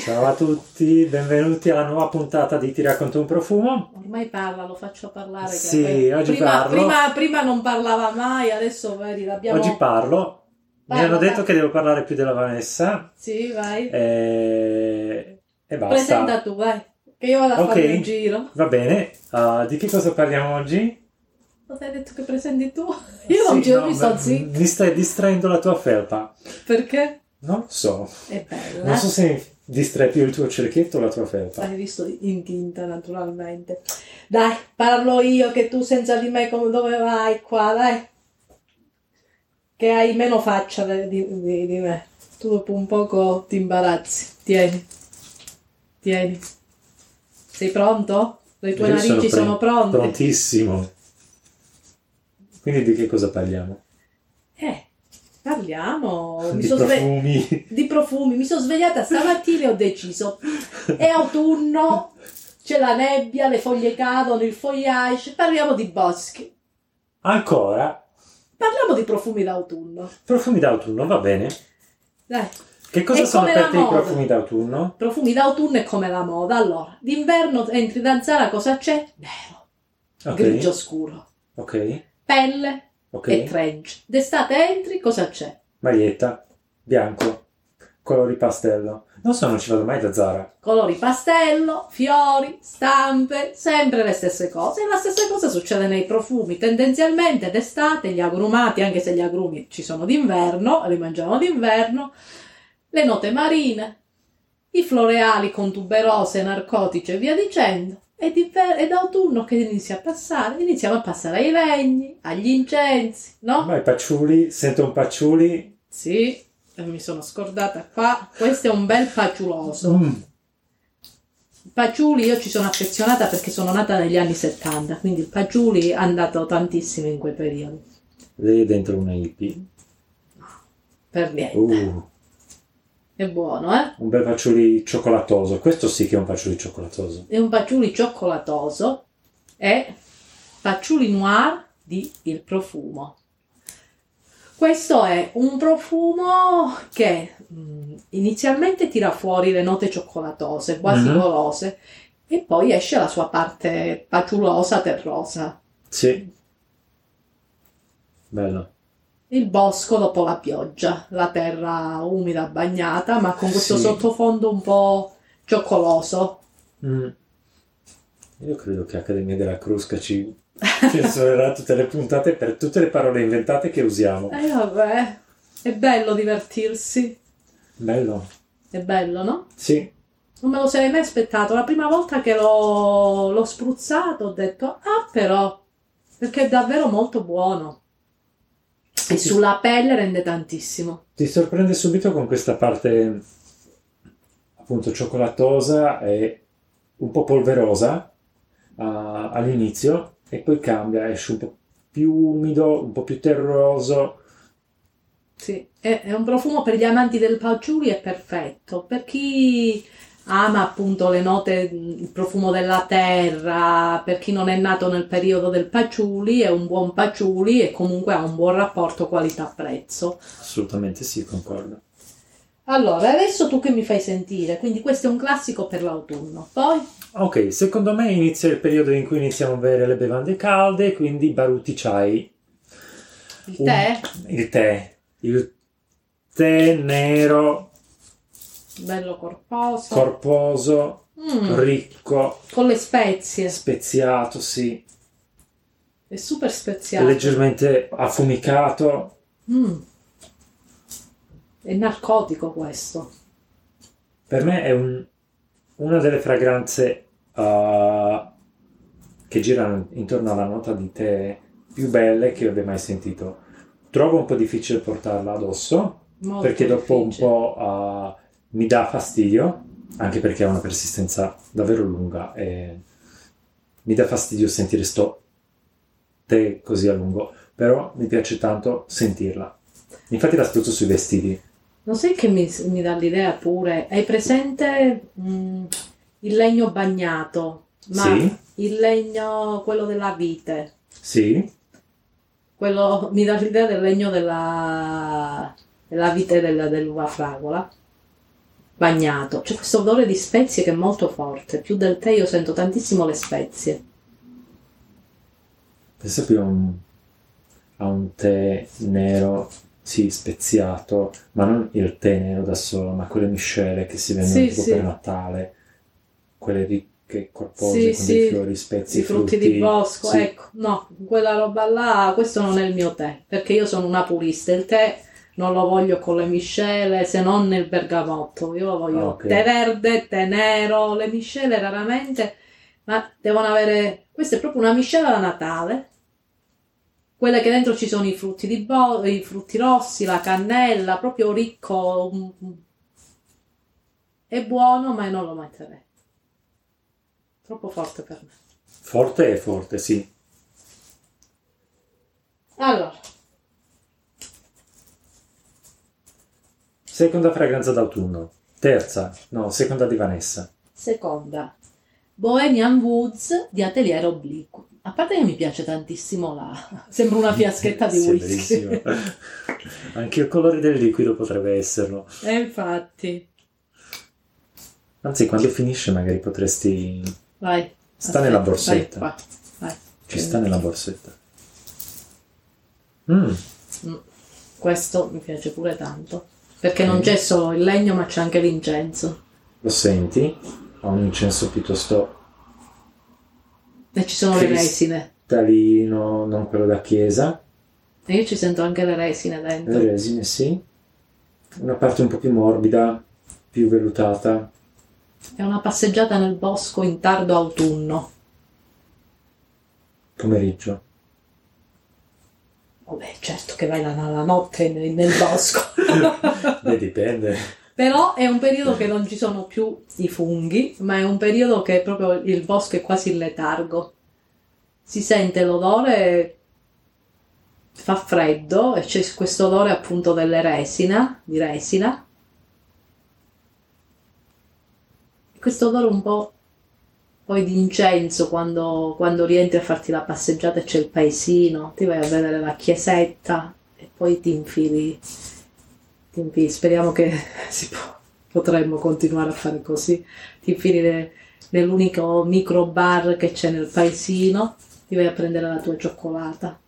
Ciao a tutti, benvenuti alla nuova puntata di Ti racconto un profumo. Ormai parla, lo faccio parlare. che Sì, poi- oggi prima, parlo. Prima, prima non parlava mai, adesso vedi, l'abbiamo... Oggi parlo. Mi Parla, hanno detto parla. che devo parlare più della Vanessa Sì, vai. e, e basta. Presenta tu, vai. Che io vado a Ok. fare un giro. Va bene, uh, di che cosa parliamo oggi? Cosa hai detto che presenti tu? Io non, Sì, ci- no, mi sto zitta. Mi stai distraendo la tua felpa. Perché? Non lo so. È bella. Non so se mi distrae più il tuo cerchietto o la tua felpa. L'hai visto in tinta, naturalmente. Dai, parlo io che tu senza di me come dove vai qua, dai. Che hai meno faccia di, di- di me. Tu dopo un poco ti imbarazzi. Tieni. Tieni. Sei pronto? Le tue Io narici pre- sono pronte? Prontissimo. Quindi di che cosa parliamo? Eh, parliamo. Di sono sve- profumi. di profumi. Mi sono svegliata stamattina e ho deciso. È autunno, c'è la nebbia, le foglie cadono, il feuillage. Parliamo di boschi. Ancora, Parliamo di profumi d'autunno. profumi d'autunno, va bene. Dai, Che cosa È sono per te i profumi d'autunno? profumi d'autunno è come la moda. Allora, d'inverno entri da Zara, cosa c'è? Nero, Ok, grigio scuro, ok, pelle ok. e trench. D'estate entri, cosa c'è? Maglietta, bianco, colori pastello. Non so, non ci vado mai da Zara. Colori pastello, fiori, stampe, sempre le stesse cose. E la stessa cosa succede nei profumi. Tendenzialmente d'estate gli agrumati, anche se gli agrumi ci sono d'inverno, li mangiamo d'inverno, le note marine, i floreali con tuberose, narcotici e via dicendo. E d'inver- è d'autunno che inizia a passare, iniziamo a passare ai legni, agli incensi, no? Ma i pacciuli, sento un pacciuli. Sì, eh, mi sono scordata qua. Questo è un bel paciuloso. Mm, Paciuli io ci sono affezionata perché sono nata negli anni 70, quindi il Paciuli è andato tantissimo in quei periodi. lei è dentro una hippie. Per niente. Uh, È buono, eh? un bel pacciuli cioccolatoso. Questo sì che è un pacciuli cioccolatoso. È un Paciuli cioccolatoso e Paciuli Noir di Il Profumo. Questo è un profumo che mm, inizialmente tira fuori le note cioccolatose, quasi Mhm. golose, e poi esce la sua parte paciulosa, terrosa. Sì. Bello. Il bosco dopo la pioggia, la terra umida bagnata, ma con questo Sì. sottofondo un po' cioccoloso. Mm. Io credo che Accademia della Crusca ci censurerà tutte le puntate per tutte le parole inventate che usiamo. E vabbè, è bello divertirsi. Bello. È bello, no? Sì. Non me lo sarei mai aspettato. La prima volta che l'ho, l'ho spruzzato ho detto, ah però, perché è davvero molto buono. E sulla pelle rende tantissimo. Ti sorprende subito con questa parte appunto cioccolatosa e un po' polverosa ah, all'inizio e poi cambia, esce un po' più umido, un po' più terroso. Sì, è, è un profumo per gli amanti del patchouli è perfetto. Per chi ama appunto le note, il profumo della terra, per chi non è nato nel periodo del patchouli, è un buon patchouli e comunque ha un buon rapporto qualità-prezzo. Assolutamente sì, concordo. Allora, adesso tu che mi fai sentire? Quindi questo è un classico per l'autunno. Poi, Ok, secondo me inizia il periodo in cui iniziamo a bere le bevande calde, quindi baruti chai. il Un- tè, Il tè. Il tè nero, bello corposo, corposo, Mm, ricco, con le spezie, speziato, sì. è super speziato. leggermente affumicato. Mm. È narcotico questo. Per me è un- una delle fragranze uh, che girano intorno alla nota di tè più belle che abbia mai sentito. Trovo un po' difficile portarla addosso Molto perché dopo un difficile. po' uh, mi dà fastidio, anche perché ha una persistenza davvero lunga e mi dà fastidio sentire sto tè così a lungo, però mi piace tanto sentirla. Infatti la spruzzo sui vestiti. Non sai che mi, mi dà l'idea pure? Hai presente mm, il legno bagnato? Ma Sì. il legno, quello della vite. Sì, Quello mi dà l'idea del legno della, della vite della- dell'uva fragola. Bagnato. C'è questo odore di spezie che è molto forte. Più del tè io sento tantissimo le spezie. Penso più a un, a un tè nero, sì, speziato, ma non il tè nero da solo, ma quelle miscele che si vendono Sì, tipo sì. per Natale, quelle ricche, corpose, Sì, con dei fiori, spezie, I frutti, di bosco, ecco, no, quella roba là, questo non è il mio tè, perché io sono una purista, il tè non lo voglio con le miscele, se non nel bergamotto, io lo voglio Ok. tè verde, tè nero, le miscele raramente, ma devono avere, questa è proprio una miscela da Natale, quelle che dentro ci sono i frutti di bo- i frutti rossi, la cannella, proprio ricco, è buono, ma non lo metterei. Troppo forte per me. Forte è forte, sì. Allora, Seconda fragranza d'autunno. Terza, no, seconda di Vanessa. seconda, Bohemian Woods di Atelier Obliquo. A parte che mi piace tantissimo la... Sembra una fiaschetta di whisky. Anche il colore del liquido potrebbe esserlo. E infatti, Anzi, quando finisce magari potresti... vai. Sta aspetta, nella borsetta. Vai, vai. Ci sta nella borsetta. Mm, Mm, Questo mi piace pure tanto. Perché non c'è solo il legno, ma c'è anche l'incenso. lo senti? Ha un incenso piuttosto E ci sono le resine. talino, non quello da chiesa. E io ci sento anche le resine dentro. Le resine, sì. Una parte un po' più morbida, più vellutata. È una passeggiata nel bosco in tardo autunno. Pomeriggio. Vabbè, certo che vai la, la notte nel, nel bosco. Beh, dipende. Però è un periodo che non ci sono più i funghi, ma è un periodo che proprio il bosco è quasi in letargo. Si sente l'odore, fa freddo e c'è questo odore appunto delle resina, di resina. Questo odore un po' poi di incenso quando, quando rientri a farti la passeggiata e c'è il paesino, ti vai a vedere la chiesetta e poi ti infili infili, speriamo che può- potremmo continuare a fare così. Ti infili ne- nell'unico micro bar che c'è nel paesino, ti vai a prendere la tua cioccolata.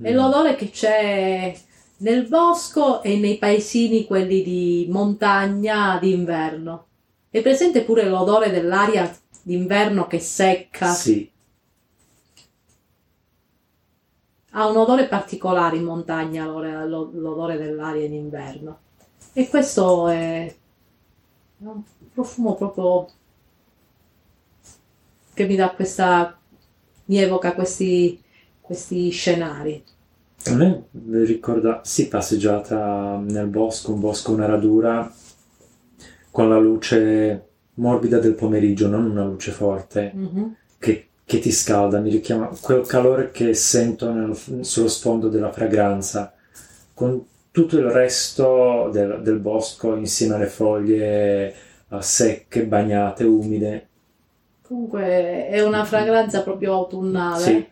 E Mm. l'odore che c'è nel bosco e nei paesini, quelli di montagna d'inverno. È presente pure l'odore dell'aria d'inverno che secca? Sì, Ha un odore particolare in montagna l'odore dell'aria in inverno. E questo è un profumo proprio che mi dà questa. mi evoca questi, questi scenari. a me ricorda, sì, passeggiata nel bosco, un bosco, una radura, con la luce morbida del pomeriggio, non una luce forte. Mhm. che, che ti scalda, mi richiama quel calore che sento nel- sullo sfondo della fragranza, con tutto il resto del, del bosco insieme alle foglie eh, secche, bagnate, umide. Comunque è una fragranza proprio autunnale. Sì,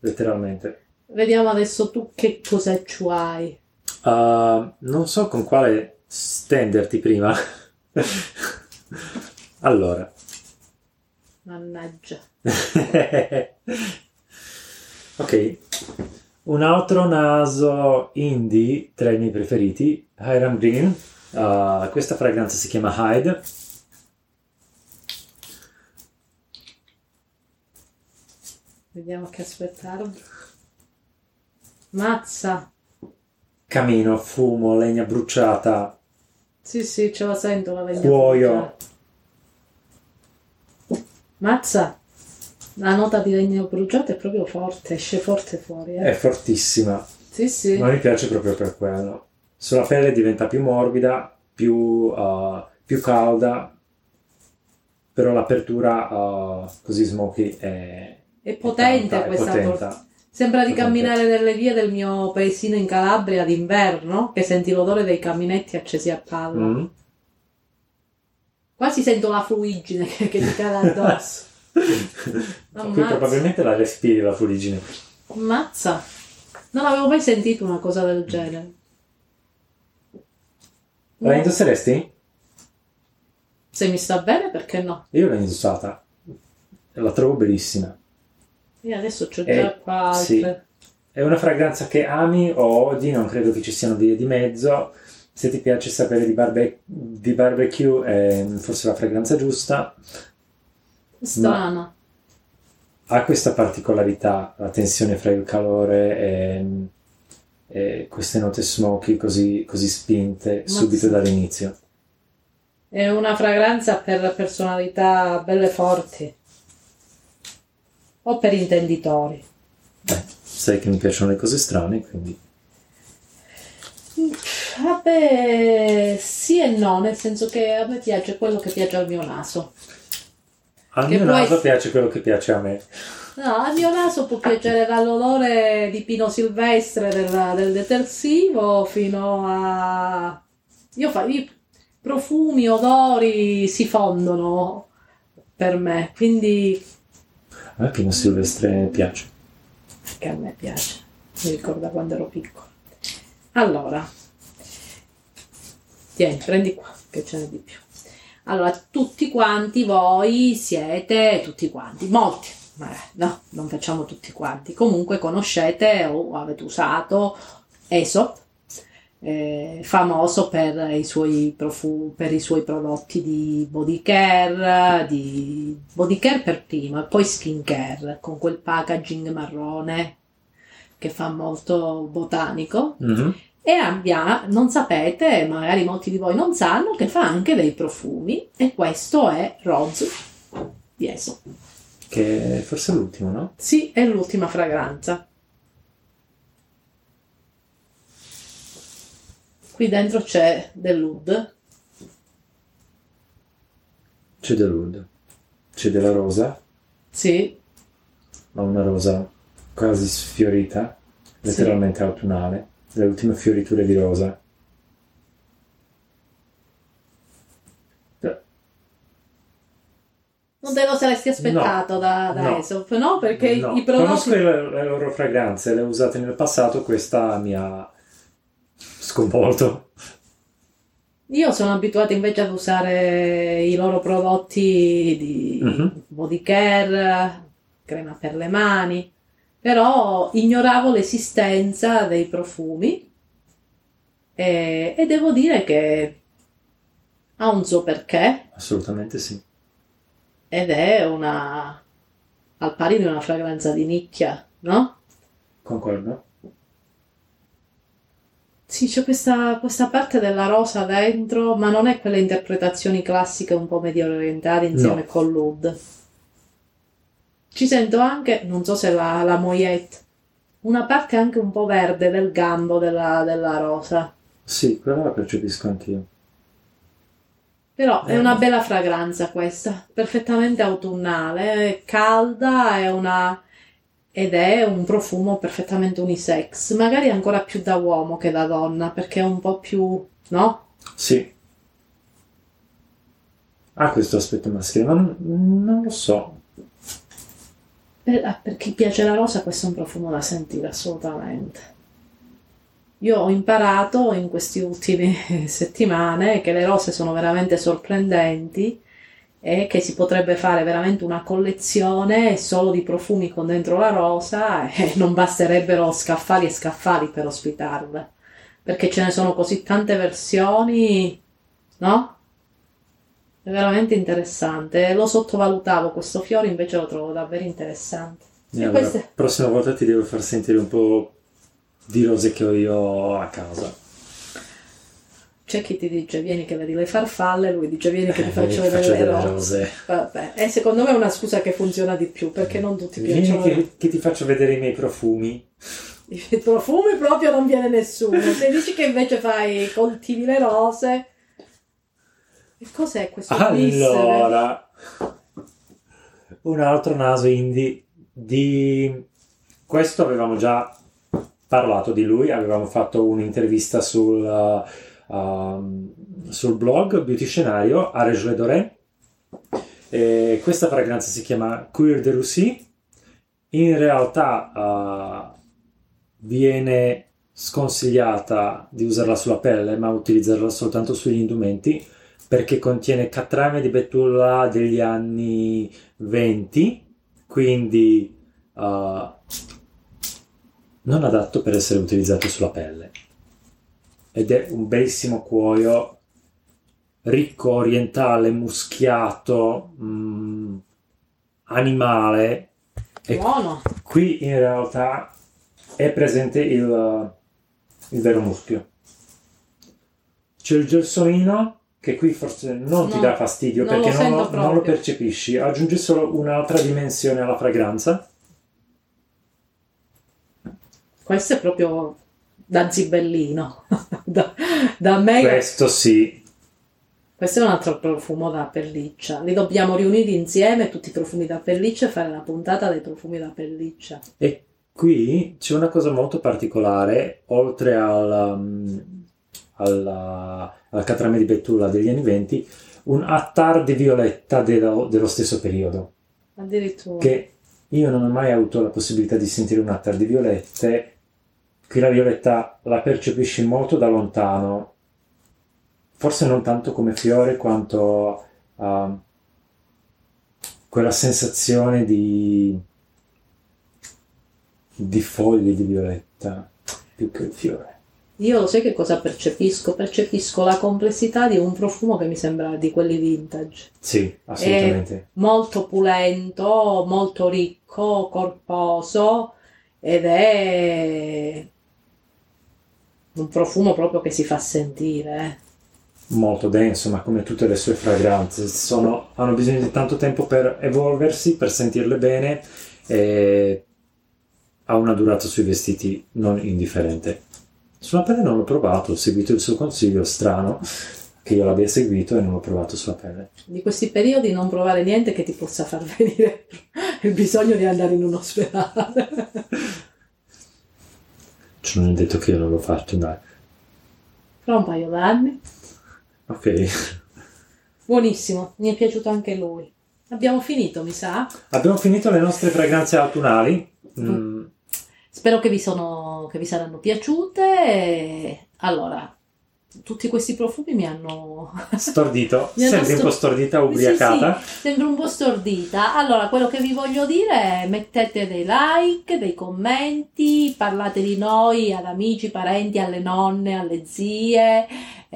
letteralmente. Vediamo adesso tu che cosa ci hai. Uh, non so con quale stenderti prima. allora, Mannaggia. ok, un altro naso indie tra i miei preferiti, Hiram Green. Uh, questa fragranza si chiama Hyde. Vediamo che aspettarvi. Mazza. Camino, fumo, legna bruciata, Sì, sì, ce la sento la legna Cuoio. bruciata. Mazza, la nota di legno bruciato è proprio forte, esce forte fuori. è Eh. fortissima, Sì, sì. ma mi piace proprio per quello. Sulla pelle diventa più morbida, più, uh, più calda, però l'apertura uh, così smoky è, È potente tanta, è questa potente. por- Sembra di camminare nelle vie del mio paesino in Calabria d'inverno, che senti l'odore dei caminetti accesi a palla. Mm. Quasi sento la fuliggine che, che ti cade addosso. Qui Ammazza. probabilmente la respiri la fuliggine. Ammazza. Non avevo mai sentito una cosa del genere. La No. indosseresti? Se mi sta bene, perché no? Io l'ho indossata, la trovo bellissima. Io adesso c'ho Eh, già qua sì. È una fragranza che ami o odi, non credo che ci siano vie di mezzo. Se ti piace sapere di, barbe- di barbecue è forse la fragranza giusta. Strana. Ha questa particolarità, la tensione fra il calore e, e queste note smoky così, così spinte Mazza. subito dall'inizio. È una fragranza per personalità belle forti. O per intenditori. Eh, sai che mi piacciono le cose strane, quindi Vabbè, sì e no, nel senso che a me piace quello che piace al mio naso. Al Che mio naso ess- piace quello che piace a me. No, al mio naso può piacere dall'odore di pino silvestre del, del detersivo fino a... Io fa... i profumi, odori si fondono per me, quindi A me Pino Silvestre piace. che a me piace. Mi ricorda quando ero piccola. Allora, tieni, prendi qua, che ce n'è di più. Allora, tutti quanti voi siete, tutti quanti, molti, ma no, non facciamo tutti quanti, comunque conoscete o avete usato Aesop, eh, famoso per i, suoi profu- per i suoi prodotti di body care, di body care per primo e poi skin care, con quel packaging marrone che fa molto botanico. Mhm. E abbia, non sapete, magari molti di voi non sanno, che fa anche dei profumi e questo è Rose di Aesop. Che è forse l'ultimo, no? Sì, è l'ultima fragranza. Qui dentro c'è dell'oud. C'è dell'oud, c'è della rosa, Sì, ma una rosa quasi sfiorita, letteralmente autunnale, le ultime fioriture di rosa. non te lo saresti aspettato da, da no. Aesop, no? Perché No, i prodotti... Conosco le, le loro fragranze, le ho usate nel passato, questa mi ha sconvolto. Io sono abituata invece ad usare i loro prodotti di Mhm. body care, crema per le mani, però ignoravo l'esistenza dei profumi e, e devo dire che ha un suo perché Assolutamente sì. ed è una al pari di una fragranza di nicchia, no? Concordo? Sì, c'è questa, questa parte della rosa dentro, ma non è quelle interpretazioni classiche un po' medio orientali insieme No. con l'oud. Ci sento anche, non so se la, la moyette, una parte anche un po' verde del gambo della, della rosa. Sì, quella la percepisco anch'io. Però è Eh. una bella fragranza questa, perfettamente autunnale, calda, è una... ed è un profumo perfettamente unisex, magari ancora più da uomo che da donna, perché è un po' più, no? Sì. Ha questo aspetto maschile, ma non, non lo so. Per, ah, per chi piace la rosa questo è un profumo da sentire assolutamente. Io ho imparato in queste ultime settimane che le rose sono veramente sorprendenti e che si potrebbe fare veramente una collezione solo di profumi con dentro la rosa e non basterebbero scaffali e scaffali per ospitarle, perché ce ne sono così tante versioni, no? È veramente interessante. Lo sottovalutavo questo fiore, invece lo trovo davvero interessante. E allora, queste- la prossima volta ti devo far sentire un po' di rose che ho io a casa. C'è chi ti dice vieni che vedi le farfalle, lui dice vieni che ti Eh, faccio vedere faccio le rose. Vabbè, e secondo me è una scusa che funziona di più perché non tutti Vieni piacciono. che, che ti faccio vedere i miei profumi. I profumi proprio non viene nessuno. Se dici che invece fai coltivi le rose. Cos'è questo? Allora, un altro naso indie di questo avevamo già parlato di lui, avevamo fatto un'intervista sul, uh, um, sul blog Beauty Scenario a Regile Doré. E questa fragranza si chiama Cuir de Russie. In realtà uh, viene sconsigliata di usarla sulla pelle, ma utilizzarla soltanto sugli indumenti perché contiene catrame di betulla degli anni 20, quindi uh, non adatto per essere utilizzato sulla pelle. Ed è un bellissimo cuoio ricco, orientale, muschiato, mm, animale. E Buono. Qui in realtà è presente il, il vero muschio. C'è il gelsomino che qui forse non ti dà fastidio non perché lo non lo, non lo, percepisci, aggiunge solo un'altra dimensione alla fragranza. Questo è proprio da zibellino, da, da mega. Questo sì. Questo è un altro profumo da pelliccia. Li dobbiamo riunire insieme, tutti i profumi da pelliccia, e fare la puntata dei profumi da pelliccia. E qui c'è una cosa molto particolare, oltre al, alla, al catrame di Betulla degli anni 20, un attar di violetta dello, dello stesso periodo. Addirittura. Che io non ho mai avuto la possibilità di sentire un attar di violette. Qui la violetta la percepisci molto da lontano, forse non tanto come fiore quanto uh, quella sensazione di, di foglie di violetta più che il fiore. Io lo sai che cosa percepisco? Percepisco la complessità di un profumo che mi sembra di quelli vintage. Sì, assolutamente. È molto pulento, molto ricco, corposo ed è un profumo proprio che si fa sentire. eh. Molto denso, ma come tutte le sue fragranze, sono- hanno bisogno di tanto tempo per evolversi, per sentirle bene e ha una durata sui vestiti non indifferente. Sulla pelle non l'ho provato, ho seguito il suo consiglio, strano che io l'abbia seguito e non l'ho provato sulla pelle. Di questi periodi non provare niente che ti possa far venire il bisogno di andare in un ospedale. Cioè, non è detto che io non lo faccio, dai. Fra un paio d'anni. Ok. Buonissimo, mi è piaciuto anche lui. Abbiamo finito, mi sa. Abbiamo finito le nostre fragranze autunnali. Mm, Spero che vi, sono, che vi saranno piaciute. Allora, tutti questi profumi mi hanno... stordito, Mi hanno sembri un sto- po' stordita, ubriacata. Sì, sì, sembra un po' stordita. Allora, quello che vi voglio dire è mettete dei like, dei commenti, parlate di noi ad amici, parenti, alle nonne, alle zie,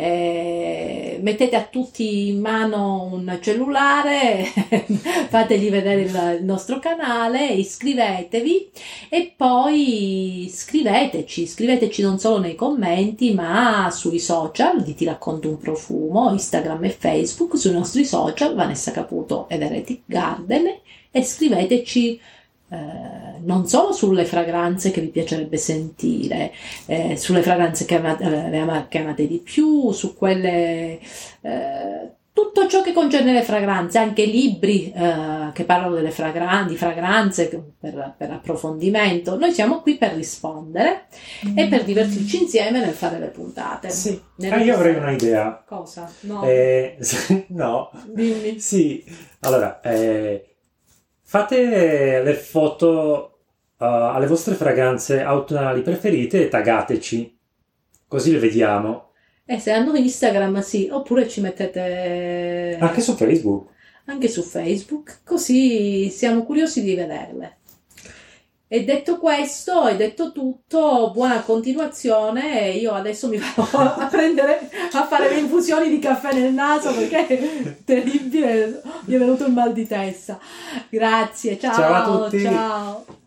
eh, mettete a tutti in mano un cellulare, fategli vedere il, il nostro canale, iscrivetevi e poi scriveteci, scriveteci non solo nei commenti ma sui social di Ti racconto un profumo, Instagram e Facebook, sui nostri social Vanessa Caputo ed Heretic Garden e scriveteci eh, non solo sulle fragranze che vi piacerebbe sentire, eh, sulle fragranze che amate, eh, che amate di più, su quelle... eh, tutto ciò che concerne le fragranze, anche libri eh, che parlano delle fragranze, di fragranze per, per approfondimento. Noi siamo qui per rispondere e per divertirci insieme nel fare le puntate. Sì. Nel- Ah, io avrei un'idea. Cosa? No, Eh, no, dimmi. sì. Allora, eh, fate le foto uh, alle vostre fragranze autunnali preferite e taggateci, così le vediamo. E se hanno Instagram, sì, oppure ci mettete Anche su Facebook. anche su Facebook, così siamo curiosi di vederle. E detto questo, e detto tutto, buona continuazione. Io adesso mi vado a prendere, a fare le infusioni di caffè nel naso perché è terribile, mi è venuto il mal di testa. Grazie, ciao. Ciao a tutti. Ciao.